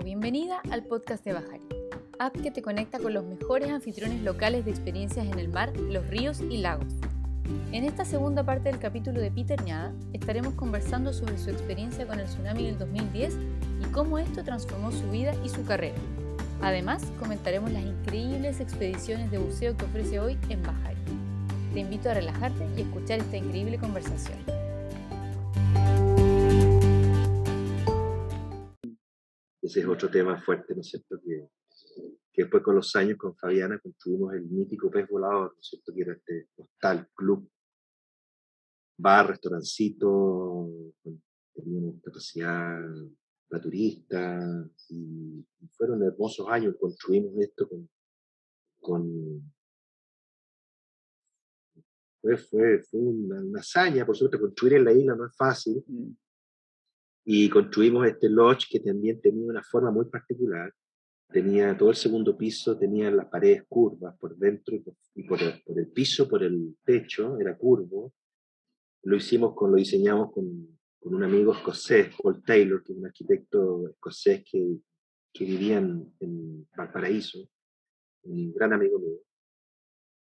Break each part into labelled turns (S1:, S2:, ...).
S1: o bienvenida al podcast de Bajari, app que te conecta con los mejores anfitriones locales de experiencias en el mar, los ríos y lagos. En esta segunda parte del capítulo de Peter Ñada estaremos conversando sobre su experiencia con el tsunami del 2010 y cómo esto transformó su vida y su carrera. Además, comentaremos las increíbles expediciones de buceo que ofrece hoy en Bajari. Te invito a relajarte y escuchar esta increíble conversación.
S2: Ese es otro tema fuerte, ¿no es cierto? Que, que después con los años con Fabiana construimos el mítico pez volador, ¿no es cierto? Que era este hostal, club, bar, restaurancito, teníamos capacidad para turistas, y, fueron hermosos años, construimos esto con, con fue, fue, fue una, hazaña, por supuesto, construir en la isla no es fácil, mm. Y construimos este lodge que también tenía una forma muy particular, tenía todo el segundo piso, tenía las paredes curvas por dentro y por, el, por el piso, por el techo, era curvo, lo hicimos con, lo diseñamos con, con un amigo escocés, Paul Taylor, que es un arquitecto escocés que, que vivía en, en, Valparaíso, un gran amigo mío.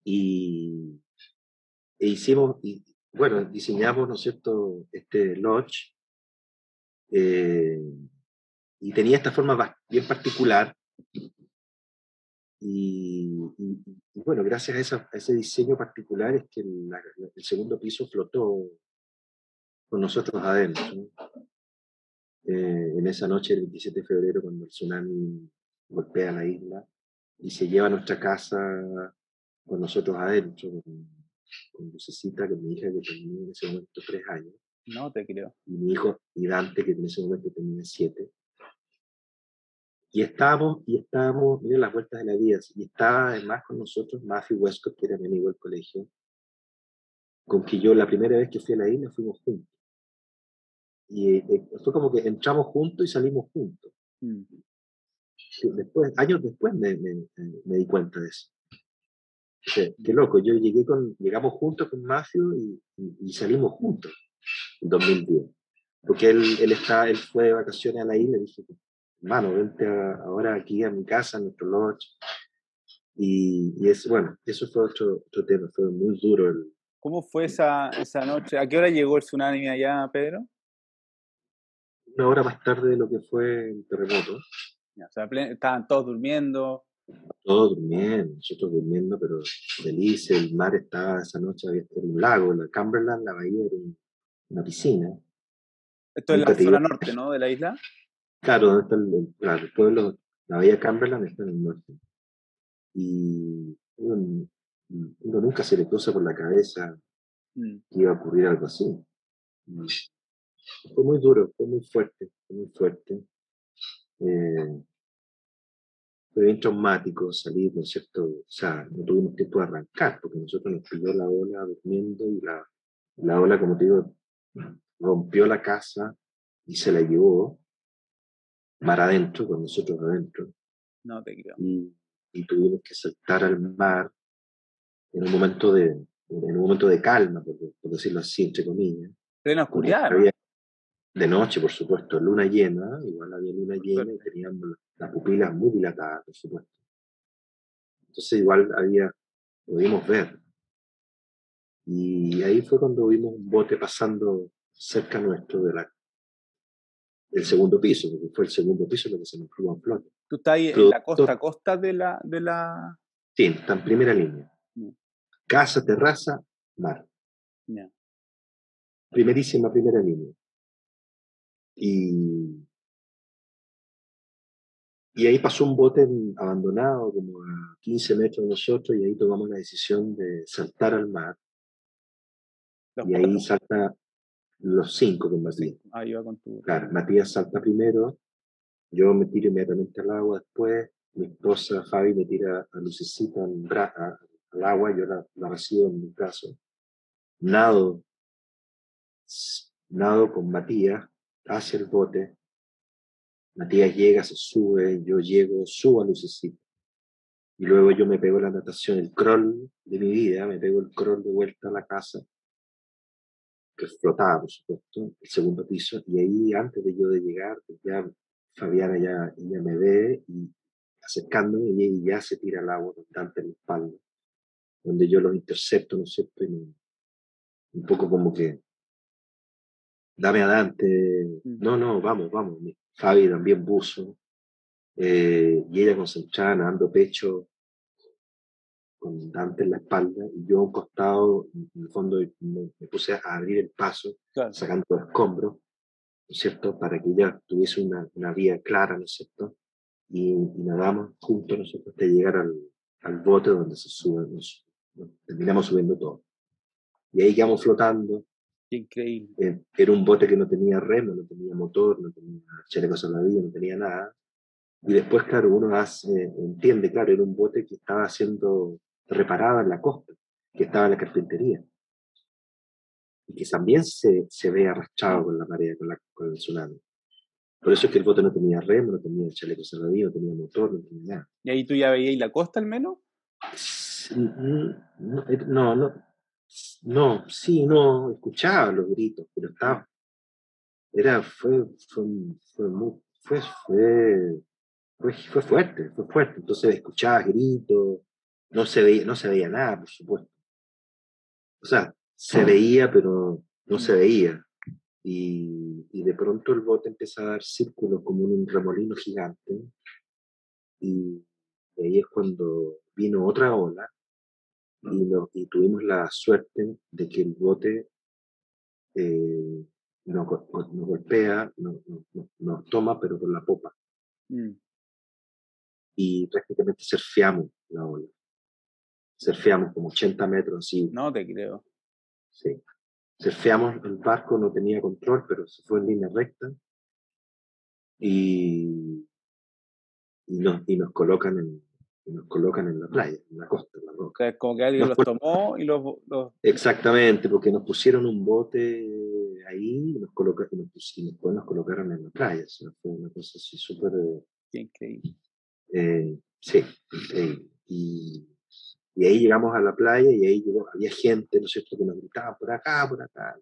S2: Y e hicimos, y, bueno, diseñamos, ¿no es cierto?, este lodge, eh, y tenía esta forma bien particular. Y, bueno, gracias a, ese diseño particular es que el, segundo piso flotó con nosotros adentro. Eh, en esa noche, el 27 de febrero, cuando el tsunami golpea la isla y se lleva a nuestra casa con nosotros adentro, con Lucecita, que mi hija que tenía en ese momento tres años.
S3: No te creo.
S2: Y mi hijo, y Dante, que en ese momento tenía siete. Y estábamos, y estábamos, miren las vueltas de la vida, y estaba además con nosotros Matthew Westcott, que era mi amigo del colegio, con que yo la primera vez que fui a la isla fuimos juntos. Y eh, fue como que entramos juntos y salimos juntos. Mm. Después, años después me, me, me, di cuenta de eso qué loco, yo llegué con, llegamos juntos con Macio y, y, salimos juntos en 2010. Porque él, él, está, él fue de vacaciones a la isla y dije, hermano, vente ahora aquí a mi casa, a nuestro lodge. Y, y es, bueno, eso fue otro, otro tema, fue muy duro. El,
S3: ¿Cómo fue esa, esa noche? ¿A qué hora llegó el tsunami allá, Pedro?
S2: Una hora más tarde de lo que fue el terremoto.
S3: o sea, estaban todos durmiendo.
S2: Todos durmiendo, nosotros durmiendo, pero felices. El mar estaba esa noche, había un lago, la Cumberland, la bahía era una piscina.
S3: Esto es la zona norte, ¿no? De la isla.
S2: Claro, donde está el, claro, el pueblo, la bahía Cumberland está en el norte. Y uno, nunca se le cruza por la cabeza mm. que iba a ocurrir algo así. Fue muy duro, fue muy fuerte, fue muy fuerte. Eh, fue bien traumático salir, ¿no es cierto? O sea, no tuvimos tiempo de arrancar, porque nosotros nos pilló la ola durmiendo y la, la ola, como te digo, rompió la casa y se la llevó mar adentro, con nosotros adentro.
S3: No te creo.
S2: Y, y tuvimos que saltar al mar en un momento de, en un momento de calma, por, decirlo así, entre comillas.
S3: Plena oscuridad.
S2: De noche, por supuesto, luna llena, igual había luna llena y teníamos las pupilas muy dilatadas, por supuesto. Entonces igual había, pudimos ver. Y ahí fue cuando vimos un bote pasando cerca nuestro de la, del segundo piso, porque fue el segundo piso lo que se nos fue en flote.
S3: ¿Tú estás ahí en la costa a costa de la, de la...?
S2: Sí, está en primera línea. Casa, terraza, mar. Primerísima primera línea. Y, y ahí pasó un bote abandonado como a 15 metros de nosotros y ahí tomamos la decisión de saltar al mar. Y ahí salta los cinco con Matías.
S3: ahí va con tu...
S2: Claro, Matías salta primero, yo me tiro inmediatamente al agua después, mi esposa Fabi me tira a Lucecita al, al agua, yo la, la recibo en mi brazo. Nado, nado con Matías hacia el bote. Matías llega, se sube, yo llego, subo a lucecita. Y luego yo me pego la natación, el crawl de mi vida, me pego el crawl de vuelta a la casa, que flotaba, por supuesto, el segundo piso. Y ahí, antes de yo de llegar, pues ya Fabiana ya, ella me ve y acercándome y ella ya se tira al agua con Dante en la espalda, donde yo los intercepto, ¿no es cierto? Y un poco como que, dame a Dante,
S3: Mm.
S2: no, no, vamos, vamos. Fabi también buzo, eh, y ella concentrada, nadando pecho, con Dante en la espalda, y yo a un costado, en el fondo me, me puse a abrir el paso,
S3: Claro.
S2: sacando escombros, ¿no es cierto? Para que ella tuviese una, una vía clara, ¿no es cierto? Y, y nadamos juntos nosotros hasta llegar al, al bote donde se sube, nos, nos terminamos subiendo todo. Y ahí quedamos flotando,
S3: increíble.
S2: eh, era un bote que no tenía remo, no tenía motor, no tenía chaleco salvavidas, no tenía nada. Y después, claro, uno hace, entiende, claro, era un bote que estaba siendo reparado en la costa, que estaba en la carpintería. Y que también se, se ve arrastrado con la marea, con, la, con el tsunami. Por eso es que el bote no tenía remo, no tenía chaleco salvavidas, no tenía motor, no tenía nada.
S3: ¿Y ahí tú ya veías la costa al menos?
S2: No, eh, no, no, no, sí, no, escuchaba los gritos, pero estaba, era, fue, fue, fue, muy, fue, fue, fue, fue fuerte, fue fuerte, entonces escuchaba gritos, no se veía, no se veía nada, por supuesto. O sea, se veía, pero no se veía. Y, y de pronto el bote empezó a dar círculos como un remolino gigante. Y, y ahí es cuando vino otra ola y, no- y tuvimos la suerte de que el bote eh, nos, go- nos golpea, nos, nos- nos toma, pero por la popa.
S3: Mm.
S2: Y prácticamente surfeamos la ola. Surfeamos como 80 metros así.
S3: No te creo.
S2: Sí. Surfeamos, el barco no tenía control, pero se fue en línea recta. Y, y, nos, y nos colocan en, y nos colocan en la playa, en la costa, en la
S3: O
S2: roca.
S3: sea, es como que alguien
S2: No
S3: los tomó y los, los
S2: Exactamente, porque nos pusieron un bote ahí y, nos coloca, y, nos y después nos colocaron en la playa. O sea, fue una cosa así súper... eh,
S3: increíble.
S2: Eh, sí, increíble. Y, y ahí llegamos a la playa y ahí llegó, había gente, ¿no es cierto?, que nos gritaba por acá, por acá.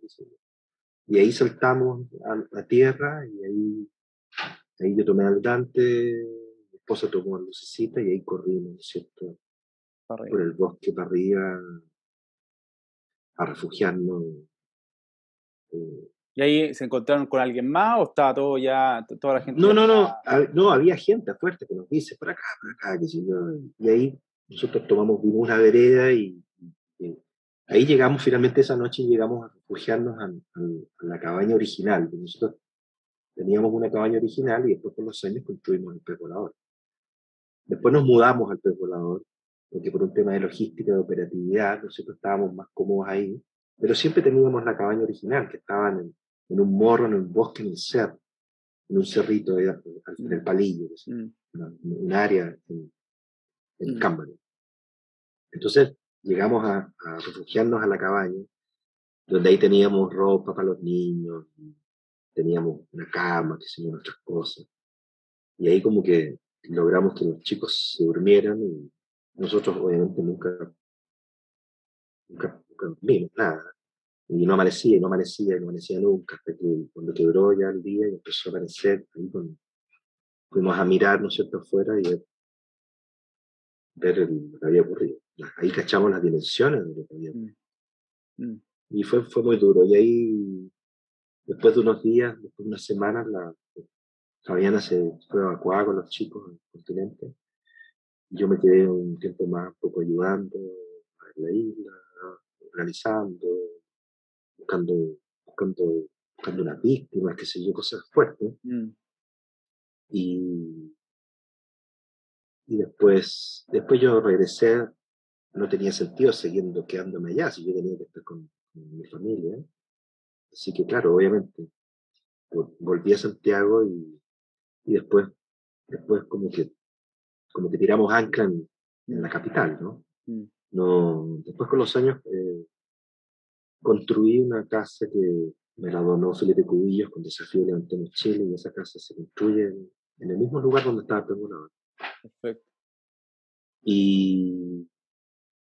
S2: Y ahí saltamos a, a tierra y ahí, ahí yo tomé al Dante, mi esposa tomó a Lucecita y ahí corrimos, ¿no es cierto?,
S3: arriba.
S2: por el bosque para arriba a refugiarnos. eh,
S3: ¿Y ahí se encontraron con alguien más o estaba todo ya, toda la gente?
S2: No, no, no, no, había gente fuerte que nos dice, por acá, por acá, qué sé yo, y ahí nosotros tomamos, vimos una vereda y, y ahí llegamos finalmente esa noche y llegamos a refugiarnos a, la cabaña original, nosotros teníamos una cabaña original y después con los años construimos el pez volador. Después nos mudamos al pez volador, porque por un tema de logística, de operatividad, nosotros estábamos más cómodos ahí, pero siempre teníamos la cabaña original, que estaba en, en un morro, en un bosque, en el cerro, en un cerrito, en el palillo,
S3: Mm,
S2: una- un área en, en
S3: Mm.
S2: Cámbaro. Entonces llegamos a, a refugiarnos a la cabaña, donde ahí teníamos ropa para los niños, teníamos una cama, que yo, otras cosas. Y ahí como que logramos que los chicos se durmieran y nosotros obviamente nunca, nunca, nunca dormimos, nada. Y no amanecía, y no amanecía, y no amanecía nunca, hasta que cuando quebró ya el día y empezó a amanecer, ahí con- fuimos a mirar, ¿no es cierto?, afuera y ver, ver el- lo que había ocurrido. Ahí cachamos las dimensiones de lo que había ocurrido.
S3: mm.
S2: Y fue, fue muy duro. Y ahí, después de unos días, después de unas semanas, la Fabiana se fue evacuada con los chicos al continente. Y yo me quedé un tiempo más, un poco ayudando a la isla, organizando, buscando, buscando, buscando unas víctimas, qué sé yo, cosas fuertes.
S3: Mm.
S2: Y, y después, después yo regresé, no tenía sentido siguiendo quedándome allá, si yo tenía que estar con, con mi familia. Así que claro, obviamente, vol- volví a Santiago y, y después, después como que, como que tiramos ancla en, en la capital, ¿no?
S3: Mm.
S2: no después con los años eh, construí una casa que me la donó Felipe Cubillos con Desafío Levantemos Chile y esa casa se construye en, en el mismo lugar donde estaba el Pergolador.
S3: Perfecto.
S2: Y,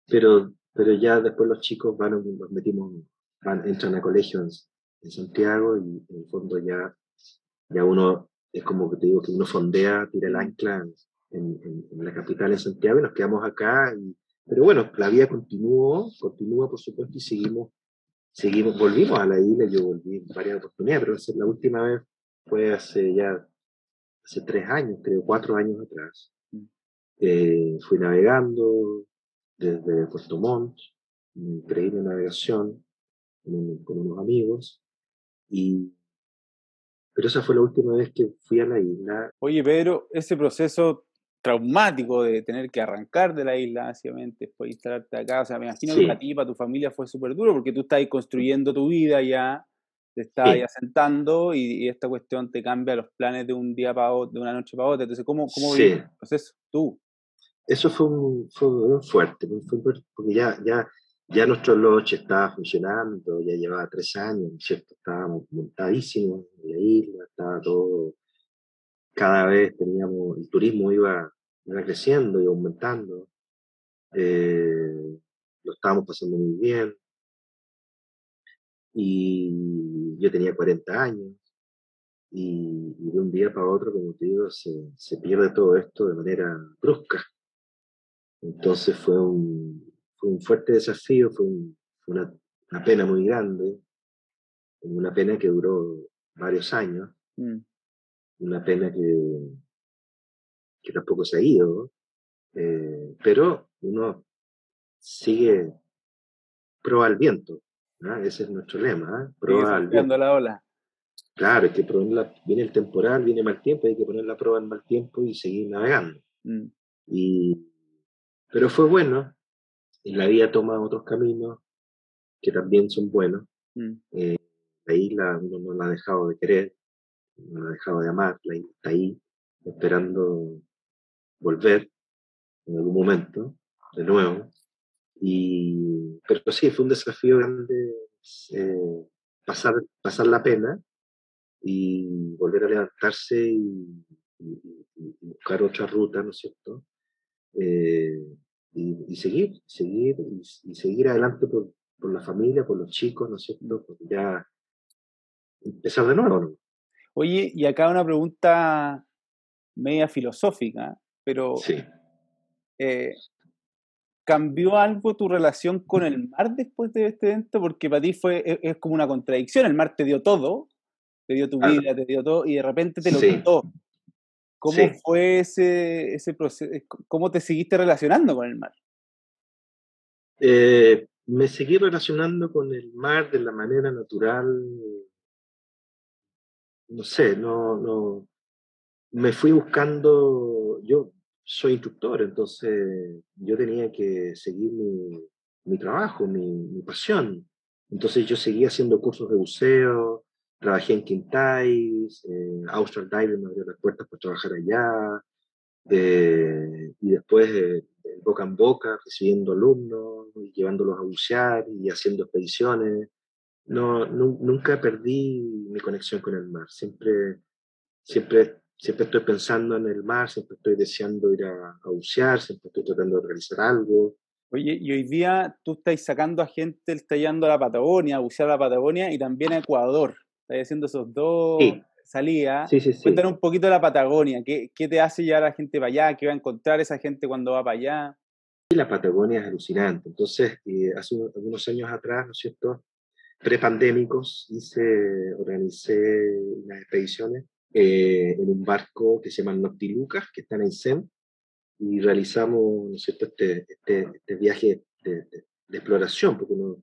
S2: pero, pero ya después los chicos van, nos metimos, van, entran a colegio en, en Santiago y en el fondo ya, ya uno es como que te digo que uno fondea, tira el ancla en, en, la capital, en Santiago, y nos quedamos acá. Y, pero bueno, la vida continuó, continúa por supuesto, y seguimos, seguimos, volvimos a la isla, yo volví en varias oportunidades, pero la última vez fue hace ya, hace tres años, creo, cuatro años atrás. Mm. Eh, fui navegando desde Puerto Montt, increíble navegación con, con unos amigos, y pero esa fue la última vez que fui a la isla.
S3: Oye, Pedro, ese proceso traumático de tener que arrancar de la isla, básicamente, después instalarte acá, o sea, me imagino que para ti, para tu familia fue súper duro, porque tú estás ahí construyendo tu vida ya, te estás ahí asentando y, esta cuestión te cambia los planes de un día para otro, de una noche para otra. Entonces, ¿cómo, cómo sí. el proceso tú?
S2: Eso fue, un, fue fuerte, porque ya, ya ya nuestro loche estaba funcionando, ya llevaba tres años, ¿cierto? Estábamos montadísimos en la isla, estaba todo, cada vez teníamos, el turismo iba, iba creciendo y aumentando, eh, lo estábamos pasando muy bien, y yo tenía 40 años, y, de un día para otro, como te digo, se, se pierde todo esto de manera brusca. Entonces fue un, un fuerte desafío, fue, una, pena muy grande, una pena que duró varios años, mm. una pena que, que tampoco se ha ido, eh, pero uno sigue prueba al viento, ese es nuestro lema, ¿eh? prueba al viento.
S3: la ola.
S2: Claro, hay que viene el temporal, viene mal tiempo, hay que poner la prueba en mal tiempo y seguir navegando. Mm. Y, pero fue bueno, en la vida toma otros caminos que también son buenos. Mm. Eh, la isla uno no la ha dejado de querer, no la ha dejado de amar, la isla está ahí esperando volver en algún momento, de nuevo. Y, pero sí, fue un desafío grande eh, pasar, pasar la pena y volver a levantarse y, buscar otra ruta, ¿no es cierto? Eh, y, seguir, seguir y, seguir adelante por, por, la familia, por los chicos, ¿no es cierto? Ya empezar de nuevo, ¿no?
S3: Oye, y acá una pregunta media filosófica, pero
S2: sí.
S3: Eh, ¿cambió algo tu relación con el mar después de este evento? Porque para ti fue, e, es, como una contradicción, el mar te dio todo, te dio tu vida, te dio todo, y de repente te lo quitó. ¿Cómo fue ese, ese proceso? ¿Cómo te seguiste relacionando con el mar?
S2: Eh, me seguí relacionando con el mar de la manera natural. No sé, no, no. Me fui buscando. Yo soy instructor, entonces yo tenía que seguir mi, mi trabajo, mi, mi pasión. Entonces yo seguía haciendo cursos de buceo, Trabajé en Quintais, en Austral Diving me abrió las puertas para trabajar allá, eh, y después de, boca en boca, recibiendo alumnos, y llevándolos a bucear y haciendo expediciones. No, nunca perdí mi conexión con el mar. Siempre, siempre, siempre estoy pensando en el mar, siempre estoy deseando ir a, a bucear, siempre estoy tratando de realizar algo.
S3: Oye, y hoy día tú estás sacando a gente, está yendo a la Patagonia, a bucear a la Patagonia y también a Ecuador. Estás haciendo esos dos salidas.
S2: Sí, sí,
S3: Cuéntanos un poquito de la Patagonia. ¿Qué, ¿Qué, te hace llevar a la gente para allá? ¿Qué va a encontrar esa gente cuando va para allá?
S2: La Patagonia es alucinante. Entonces, eh, hace algunos años atrás, ¿no es cierto? Prepandémicos, hice, organicé unas expediciones eh, en un barco que se llama Noctilucas, que está en Aysén, y realizamos, ¿no es cierto?, este, este, este viaje de, de, de, exploración, porque no,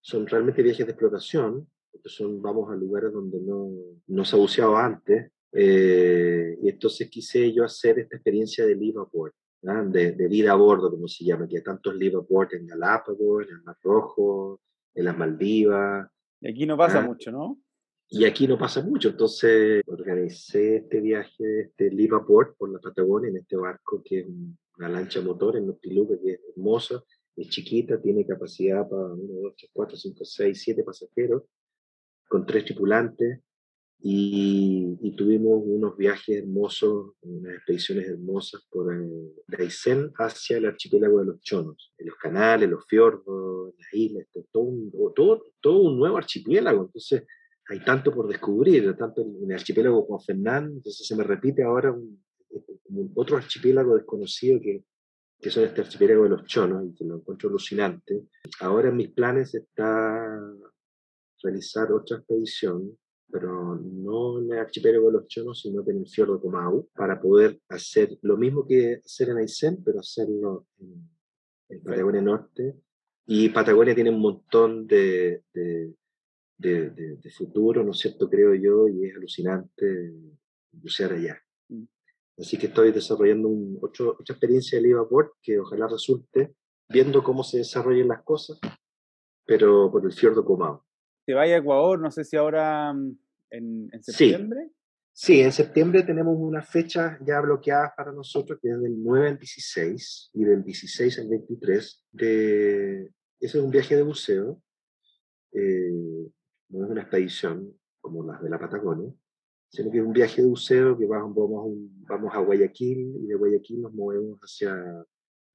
S2: son realmente viajes de exploración, son, vamos a lugares donde no, no se ha buceado antes, eh, y entonces quise yo hacer esta experiencia de liveaboard, de, de, vida a bordo, como se llama, que hay tantos liveaboard en Galápagos, en el Mar Rojo, en las Maldivas.
S3: Y aquí no pasa mucho, ¿no?
S2: Y aquí no pasa mucho, entonces organicé este viaje, este liveaboard por la Patagonia en este barco que es una lancha motor en Noctiluca que es hermosa, es chiquita, tiene capacidad para 1, 2, 3, 4, 5, 6, 7 pasajeros con tres tripulantes y, tuvimos unos viajes hermosos, unas expediciones hermosas por el, de Aysén hacia el archipiélago de los Chonos, en los canales, los fiordos, las islas, todo un, todo, todo un nuevo archipiélago. Entonces, hay tanto por descubrir, tanto en el archipiélago Juan Fernán, entonces se me repite ahora un, otro archipiélago desconocido que, que son este archipiélago de los chonos, y que lo encuentro alucinante. Ahora en mis planes está realizar otra expedición, pero no en el archipiélago de los chonos, sino en el fiordo de Comau, para poder hacer lo mismo que hacer en Aysén, pero hacerlo en, en Patagonia Norte. Y Patagonia tiene un montón de, de de, de, futuro, ¿no es cierto? Creo yo, y es alucinante bucear allá. Mm. Así que estoy desarrollando un, otra experiencia de Liverpool que ojalá resulte, viendo cómo se desarrollan las cosas, pero por el fiordo Comao.
S3: ¿Te vaya a Ecuador? No sé si ahora mm, en, en septiembre.
S2: Sí. en septiembre tenemos una fecha ya bloqueada para nosotros, que es del 9 al 16 y del 16 al 23. De, ese es un viaje de buceo. Eh, no es una expedición como las de la Patagonia, sino que es un viaje de buceo que vamos, vamos, vamos a Guayaquil y de Guayaquil nos movemos hacia,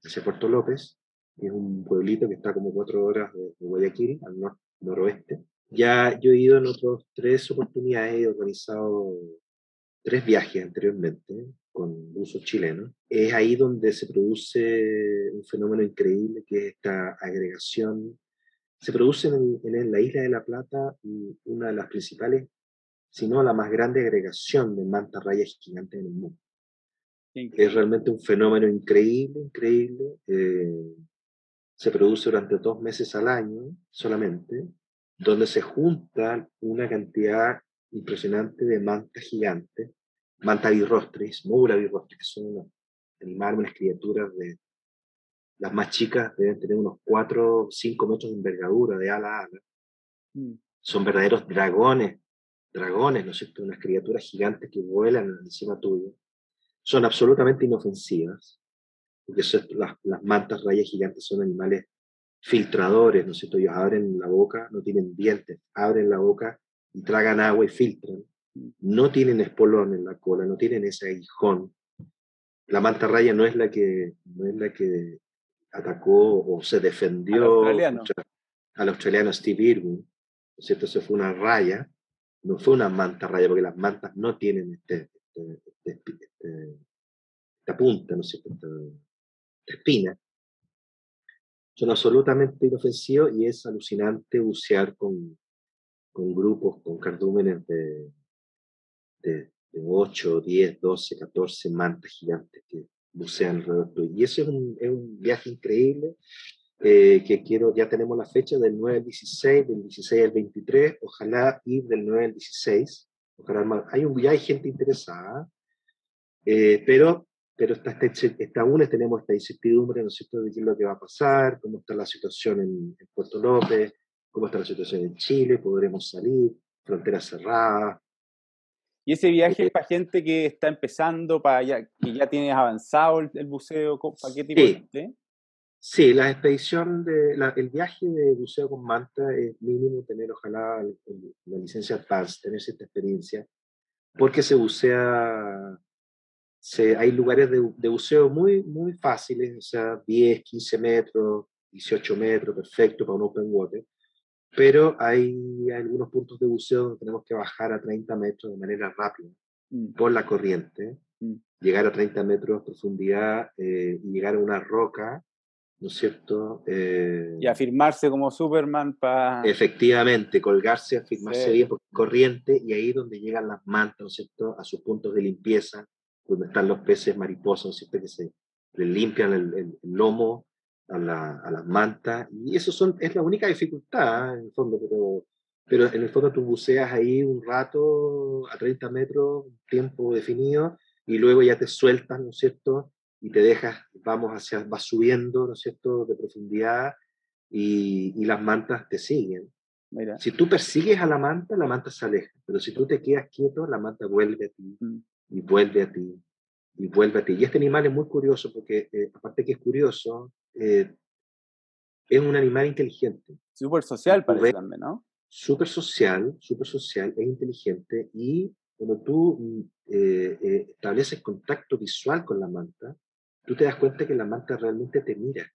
S2: hacia Puerto López, que es un pueblito que está como cuatro horas de, Guayaquil, al noroeste. Ya yo he ido en otras tres oportunidades, he organizado tres viajes anteriormente con buzos chilenos. Es ahí donde se produce un fenómeno increíble que es esta agregación se produce en, la isla de La Plata una de las principales, si no la más grande agregación de mantas rayas gigantes en el mundo. Es realmente un fenómeno increíble, increíble. Eh, se produce durante dos meses al año solamente, donde se junta una cantidad impresionante de mantas gigantes, manta birrostris, mura birrostris, que son unos animales, unas criaturas de las más chicas deben tener unos 4 o 5 metros de envergadura, de ala a ala. Mm. Son verdaderos dragones, dragones, ¿no es cierto? Unas criaturas gigantes que vuelan encima tuyo. Son absolutamente inofensivas, porque las, las mantas rayas gigantes son animales filtradores, ¿no es cierto? Ellos abren la boca, no tienen dientes, abren la boca y tragan agua y filtran. No tienen espolón en la cola, no tienen ese aguijón. La manta raya no es la que, no es la que atacó o se defendió al australiano, Steve Irwin, cierto? Eso fue una raya, no fue una manta raya, porque las mantas no tienen este, este, este, este esta punta, ¿no es cierto? Esta, espina. Son absolutamente inofensivos y es alucinante bucear con, con grupos, con cardúmenes de, de, de 8, 10, 12, 14 mantas gigantes que bucean alrededor Y eso es un, es un viaje increíble eh, que quiero, ya tenemos la fecha del 9 al 16, del 16 al 23, ojalá ir del 9 al 16. Ojalá, hay, un, ya hay gente interesada, eh, pero, pero está, está, aún tenemos esta incertidumbre, ¿no es cierto?, de qué es lo que va a pasar, cómo está la situación en, en Puerto López, cómo está la situación en Chile, podremos salir, fronteras cerradas,
S3: y ese viaje es para gente que está empezando, para ya, que ya tienes avanzado el, buceo, ¿para qué tipo
S2: sí. de...? Sí, la expedición, de, el viaje de buceo con manta es mínimo tener, ojalá, la licencia Advanced, tener cierta experiencia, porque se bucea, se, hay lugares de, de, buceo muy, muy fáciles, o sea, 10, 15 metros, 18 metros, perfecto para un open water, pero hay algunos puntos de buceo donde tenemos que bajar a 30 metros de manera rápida mm. por la corriente, mm. llegar a 30 metros de profundidad eh, y llegar a una roca, ¿no es cierto?
S3: Eh, y afirmarse como Superman para...
S2: Efectivamente, colgarse, afirmarse bien por corriente y ahí donde llegan las mantas, ¿no es cierto?, a sus puntos de limpieza, donde están los peces mariposos, ¿no es cierto?, que se le limpian el lomo a, la, a las mantas, y eso son, es la única dificultad en el fondo, pero, pero en el fondo tú buceas ahí un rato a 30 metros, tiempo definido, y luego ya te sueltas, ¿no es cierto? Y te dejas, vamos hacia, vas subiendo, ¿no es cierto?, de profundidad, y, y las mantas te siguen. Mira. Si tú persigues a la manta, la manta se aleja, pero si tú te quedas quieto, la manta vuelve a ti, mm. Y vuelve a ti, y vuelve a ti. Y este animal es muy curioso porque, eh, aparte que es curioso, eh, es un animal inteligente.
S3: Súper social parece también, ¿no?
S2: Súper social, súper social, es inteligente y cuando tú mm, eh, estableces contacto visual con la manta, tú te das cuenta que la manta realmente te mira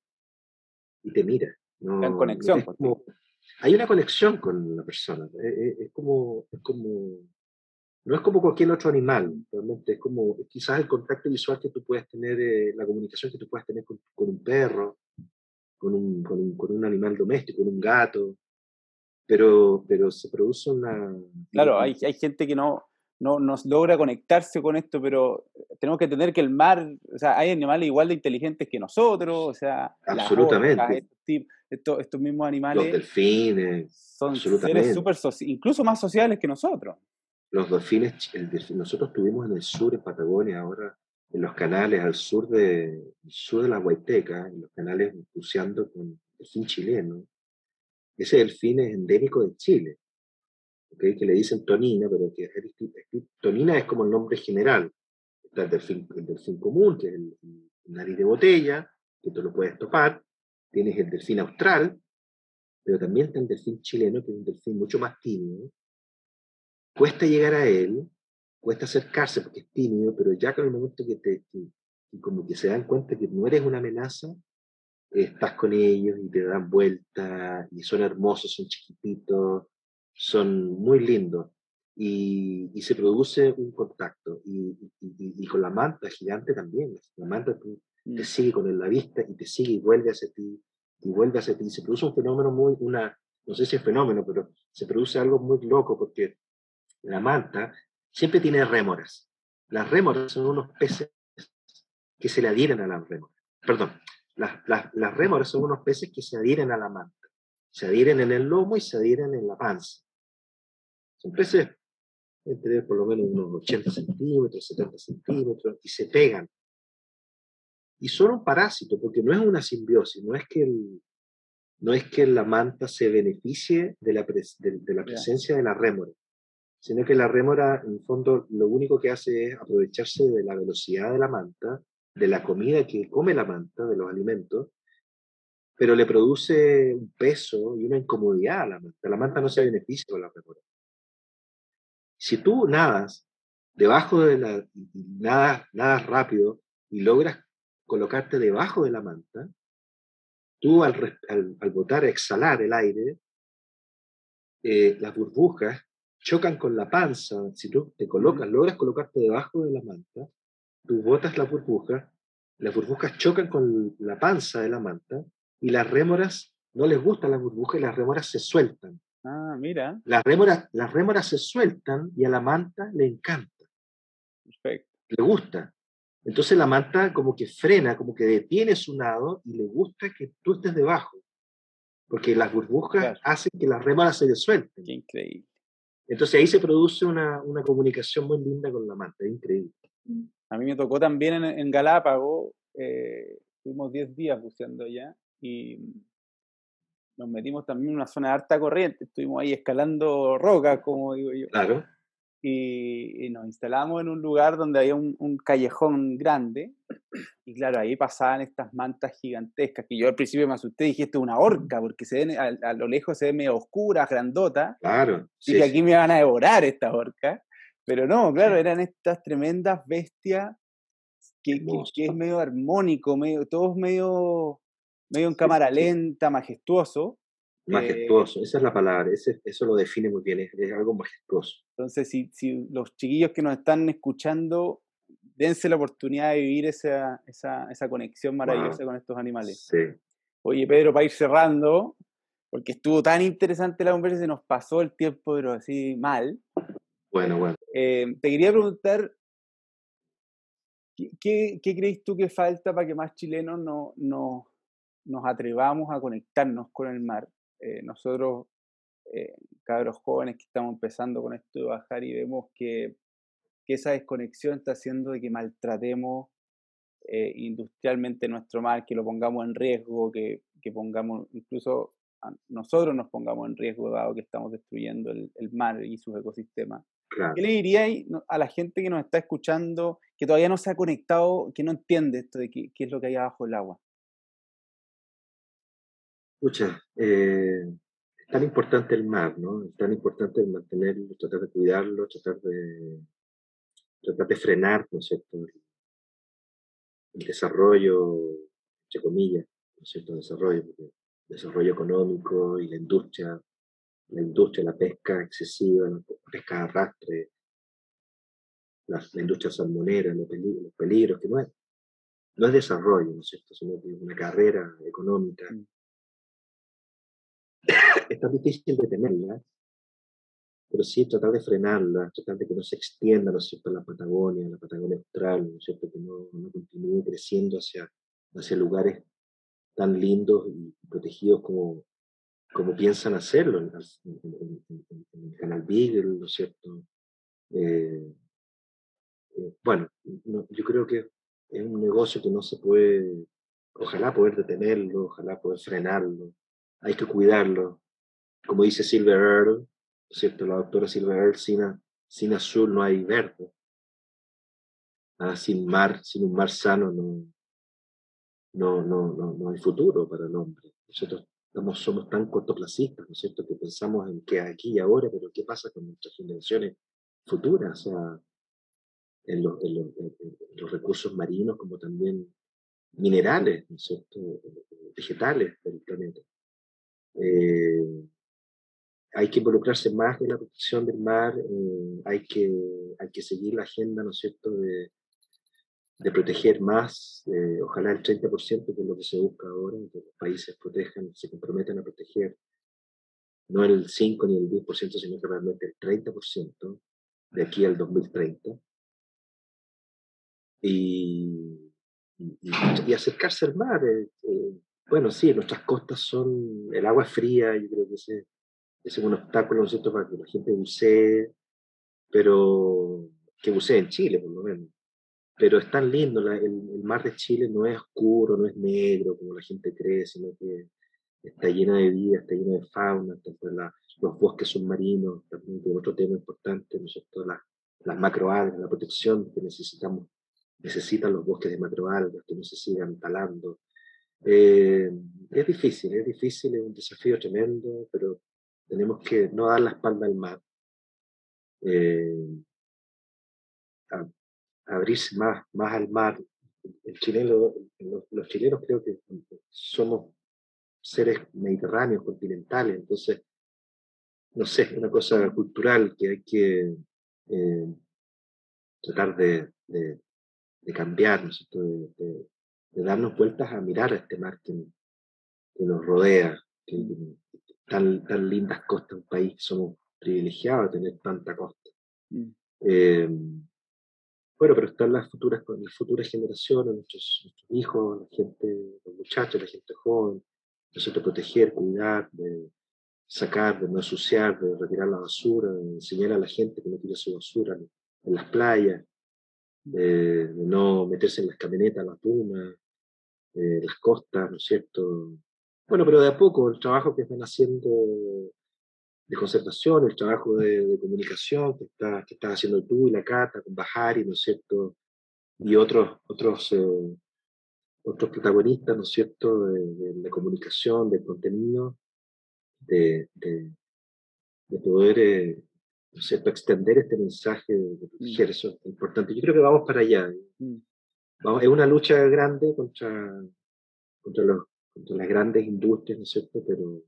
S2: y te mira.
S3: No, en conexión.
S2: como, hay una conexión con la persona. Es, como, es como, no es como cualquier otro animal, realmente es como quizás el contacto visual que tú puedes tener, eh, la comunicación que tú puedes tener con, un perro, con un, con un, con un animal doméstico, con un gato, pero, pero se produce una...
S3: Claro, hay, hay gente que no, no, nos logra conectarse con esto, pero tenemos que entender que el mar, o sea, hay animales igual de inteligentes que nosotros, o sea,
S2: absolutamente.
S3: estos, estos, mismos animales.
S2: Los delfines.
S3: Son seres super incluso más sociales que nosotros.
S2: Los delfines, nosotros estuvimos en el sur, en Patagonia, ahora en los canales al sur de, sur de la Huayteca, en los canales buceando con el delfín chileno. Ese delfín es endémico de Chile que le dicen tonina, pero que es tonina es como el nombre general. Está el delfín, el delfín común, que es el, nariz de botella, que tú lo puedes topar. Tienes el delfín austral, pero también está el delfín chileno, que es un delfín mucho más tímido. Cuesta llegar a él, cuesta acercarse porque es tímido, pero ya con el momento que te, como que se dan cuenta que no eres una amenaza, estás con ellos y te dan vuelta y son hermosos, son chiquititos, son muy lindos y, se produce un contacto. Y, con la manta gigante también. La manta te mm. sigue con la vista y te sigue y vuelve hacia ti y vuelve hacia ti. Se produce un fenómeno muy, una, no sé si es fenómeno, pero se produce algo muy loco porque la manta siempre tiene rémoras. Las rémoras son unos peces que se le adhieren a las rémoras. Perdón, las, las, las rémoras son unos peces que se adhieren a la manta. Se adhieren en el lomo y se adhieren en la panza. Son peces entre por lo menos unos 80 centímetros, 70 centímetros, y se pegan. Y son un parásito, porque no es una simbiosis, no es que, no es que la manta se beneficie de la, de, la presencia de la rémora, sino que la rémora, en fondo, lo único que hace es aprovecharse de la velocidad de la manta, de la comida que come la manta, de los alimentos, pero le produce un peso y una incomodidad a la manta. La manta no se beneficia con la rémora. Si tú nadas debajo de la, nadas, nadas rápido y logras colocarte debajo de la manta, tú al, al, botar, exhalar el aire, eh, las burbujas chocan con la panza. Si tú te colocas, logras colocarte debajo de la manta, tú botas la burbuja, las burbujas chocan con la panza de la manta y las rémoras no les gusta la burbuja y las rémoras se sueltan.
S3: Ah, mira.
S2: Las rémoras, las rémoras se sueltan y a la manta le encanta.
S3: Perfecto.
S2: Le gusta. Entonces la manta como que frena, como que detiene su nado y le gusta que tú estés debajo. Porque las burbujas hacen que las rémoras se le suelten.
S3: Qué increíble.
S2: Entonces ahí se produce una, una comunicación muy linda con la manta, increíble.
S3: A mí me tocó también en, en Galápago, eh, estuvimos 10 días buceando allá y nos metimos también en una zona de harta corriente, estuvimos ahí escalando rocas, como digo yo.
S2: Claro.
S3: Y, nos instalamos en un lugar donde había un, callejón grande, y claro, ahí pasaban estas mantas gigantescas, que yo al principio me asusté, dije, esto es una horca, porque se ven, a, lo lejos se ve medio oscura, grandota.
S2: Claro.
S3: Y que aquí me van a devorar estas orcas. Pero no, claro, eran estas tremendas bestias que, que, es medio armónico, medio, todos medio medio en cámara lenta, majestuoso.
S2: Majestuoso, esa es la palabra, eso lo define muy bien, es, algo majestuoso.
S3: Entonces, si, si, los chiquillos que nos están escuchando, dense la oportunidad de vivir esa, esa, esa conexión maravillosa con estos animales.
S2: Sí.
S3: Oye, Pedro, para ir cerrando, porque estuvo tan interesante la conversación, se nos pasó el tiempo, pero así mal.
S2: Bueno, bueno.
S3: Eh, te quería preguntar, ¿qué, ¿qué, crees tú que falta para que más chilenos no, no, nos atrevamos a conectarnos con el mar. Eh, nosotros, eh, cabros jóvenes que estamos empezando con esto de bajar y vemos que, esa desconexión está haciendo de que maltratemos eh, industrialmente nuestro mar, que lo pongamos en riesgo, que, pongamos, incluso nosotros nos pongamos en riesgo dado que estamos destruyendo el, mar y sus ecosistemas. ¿Qué le diría a la gente que nos está escuchando, que todavía no se ha conectado, que no entiende esto de qué, qué es lo que hay abajo del agua?
S2: Escucha, eh, es tan importante el mar, ¿no? Es tan importante mantenerlo, tratar de cuidarlo, tratar de, tratar de frenar, ¿no es cierto? El, desarrollo, entre comillas, ¿no es cierto? El desarrollo, porque desarrollo económico y la industria, la industria, la pesca excesiva, la pesca de arrastre, la, industria salmonera, los, peligros, que no es, no es desarrollo, ¿no es cierto?, sino que es una carrera económica. Mm. Es tan difícil detenerla, pero sí tratar de frenarla, tratar de que no se extienda, ¿no es cierto?, la Patagonia, la Patagonia Austral, ¿no es cierto?, que no, no continúe creciendo hacia, hacia lugares tan lindos y protegidos como, como piensan hacerlo en, el canal Beagle, ¿no es cierto? Eh, eh, bueno, yo creo que es un negocio que no se puede, ojalá poder detenerlo, ojalá poder frenarlo, hay que cuidarlo. Como dice Silver Earl, ¿cierto? La doctora Silver Earl, sin, azul no hay verde. Ah, sin mar, sin un mar sano no, no, no, no, hay futuro para el hombre. Nosotros somos tan cortoplacistas, ¿no es cierto?, que pensamos en que aquí y ahora, pero ¿qué pasa con nuestras generaciones futuras? O sea, en, los recursos marinos como también minerales, ¿no es cierto?, vegetales del planeta. Eh, hay que involucrarse más en la protección del mar, eh, hay, que, hay que seguir la agenda, ¿no es cierto?, de, de proteger más, eh, ojalá el 30%, que es lo que se busca ahora, que los países protejan, se comprometan a proteger, no el 5 ni el 10%, sino que realmente el 30% de aquí al 2030. Y, y, acercarse al mar. Eh, eh, bueno, sí, nuestras costas son, el agua es fría, yo creo que ese, es un obstáculo, ¿no es cierto?, para que la gente bucee, pero que bucee en Chile, por lo menos pero es tan lindo, el, mar de Chile no es oscuro, no es negro como la gente cree, sino que está lleno de vida, está lleno de fauna, los bosques submarinos, también que otro tema importante, ¿no es cierto? Las, las macroalgas, la protección que necesitamos, necesitan los bosques de macroalgas, que no se sigan talando. Eh, es difícil, es difícil, es un desafío tremendo, pero tenemos que no dar la espalda al mar. Eh, abrirse más, más al mar. Los, chilenos creo que somos seres mediterráneos, continentales, entonces, no sé, es una cosa cultural que hay que eh, tratar de, cambiar, de, darnos vueltas a mirar a este mar que, nos rodea, que, tan, tan lindas costas, un país, somos privilegiados de tener tanta costa. Mm. Eh, bueno, pero están las futuras, las futuras generaciones, nuestros, hijos, la gente, los muchachos, la gente joven, nosotros proteger, cuidar, de sacar, de no ensuciar, de retirar la basura, de enseñar a la gente que no tire su basura en, las playas, de, no meterse en las camionetas, las dunas, las costas, ¿no es cierto? Bueno, pero de a poco el trabajo que están haciendo de concertación, el trabajo de, comunicación que, está, que estás haciendo tú y la Cata con Bajari, ¿no es cierto? Y otros, otros, eh, otros protagonistas, ¿no es cierto?, de, la comunicación, del contenido, de, de, poder, eh, ¿no es cierto?, extender este mensaje de, mm. proteger, eso es importante. Yo creo que vamos para allá. Mm. Vamos, es una lucha grande contra, contra, los, contra las grandes industrias, ¿no es cierto?, pero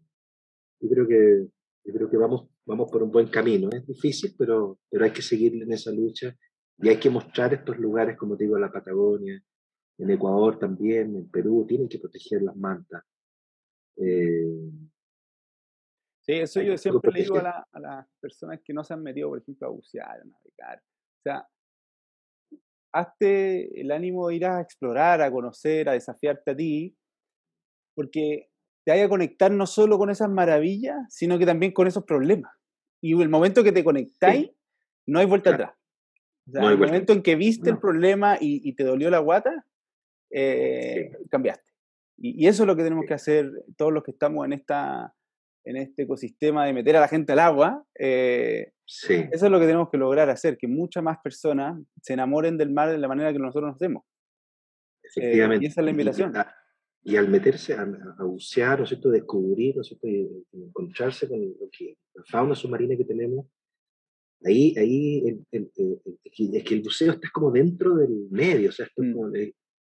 S2: yo creo que yo creo que vamos, vamos por un buen camino. Es difícil, pero, pero hay que seguir en esa lucha y hay que mostrar estos lugares, como te digo, la Patagonia, en Ecuador también, en Perú, tienen que proteger las mantas. Eh,
S3: sí, eso yo siempre le digo a, a, las personas que no se han metido, por ejemplo, a bucear, a navegar. O sea, hazte el ánimo de ir a explorar, a conocer, a desafiarte a ti, porque te vaya a conectar no solo con esas maravillas, sino que también con esos problemas. Y el momento que te conectáis, no hay vuelta atrás. el momento en que viste el problema y, te dolió la guata, eh, cambiaste. Y, eso es lo que tenemos que hacer todos los que estamos en, esta, en este ecosistema de meter a la gente al agua. Eh, eso es lo que tenemos que lograr hacer, que muchas más personas se enamoren del mar de la manera que nosotros nos hacemos.
S2: Eh,
S3: y esa es la invitación.
S2: Y al meterse a, bucear, ¿no es cierto?, descubrir, ¿no es cierto?, y, encontrarse con lo que, la fauna submarina que tenemos, ahí, ahí es que el buceo está como dentro del medio, o sea, mm.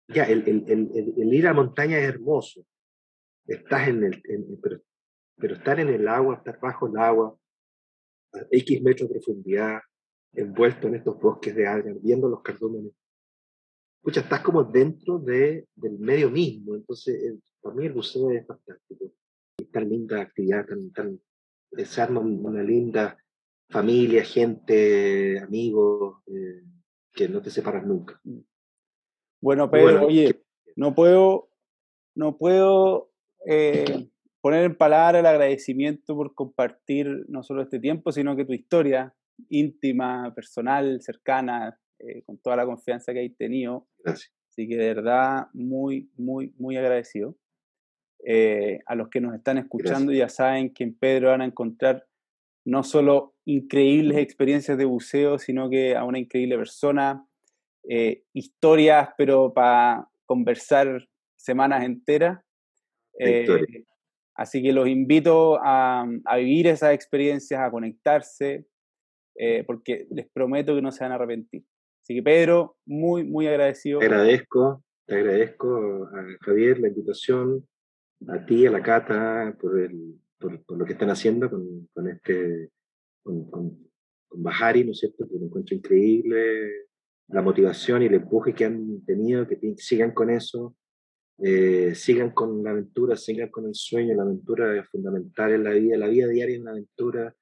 S2: ya, el, el, el, ir a montaña es hermoso, estás en el, pero, pero, estar en el agua, estar bajo el agua, a X metros de profundidad, envuelto en estos bosques de algas, viendo los cardúmenes, escucha, estás como dentro de, del medio mismo, entonces para mí el buceo es fantástico, y tan linda actividad, tan, tan, se arma una linda familia, gente, amigos, eh, que no te separas nunca. Mm.
S3: Bueno, Pedro, oye, no puedo, no puedo eh, poner en palabras el agradecimiento por compartir no solo este tiempo, sino que tu historia íntima, personal, cercana, eh, con toda la confianza que hay tenido.
S2: Gracias.
S3: Así que de verdad, muy, muy, muy agradecido. a los que nos están escuchando ya saben que en Pedro van a encontrar no solo increíbles experiencias de buceo, sino que a una increíble persona, eh, historias, pero para conversar semanas enteras. Eh, así que los invito a, vivir esas experiencias, a conectarse, eh, porque les prometo que no se van a arrepentir. Así que Pedro, muy, muy agradecido.
S2: Te agradezco, te agradezco a Javier la invitación, a ti, a la Cata, por el, por, lo que están haciendo con, con este, con, con, Bajari, ¿no es cierto? Que lo encuentro increíble, la motivación y el empuje que han tenido, que sigan con eso, eh, sigan con la aventura, sigan con el sueño, la aventura es fundamental en la vida, la vida diaria es una aventura,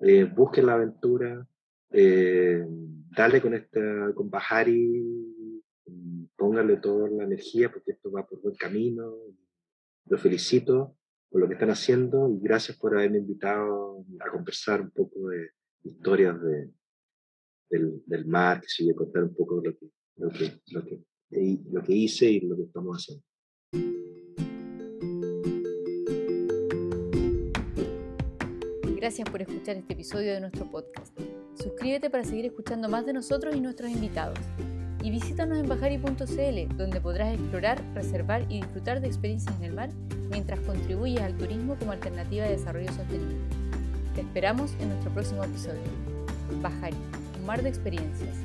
S2: eh, busquen la aventura, eh, dale con esta, con Bajari, pónganle toda la energía porque esto va por buen camino, lo felicito por lo que están haciendo y gracias por haberme invitado a conversar un poco de historias de, del, del mar, que sigue contar un poco lo que, lo, que, lo, que, lo que hice y lo que estamos haciendo.
S1: Gracias por escuchar este episodio de nuestro podcast. Suscríbete para seguir escuchando más de nosotros y nuestros invitados y visítanos en bajari.cl, donde podrás explorar, reservar y disfrutar de experiencias en el mar mientras contribuyes al turismo como alternativa de desarrollo sostenible. Te esperamos en nuestro próximo episodio. Bajari, un mar de experiencias.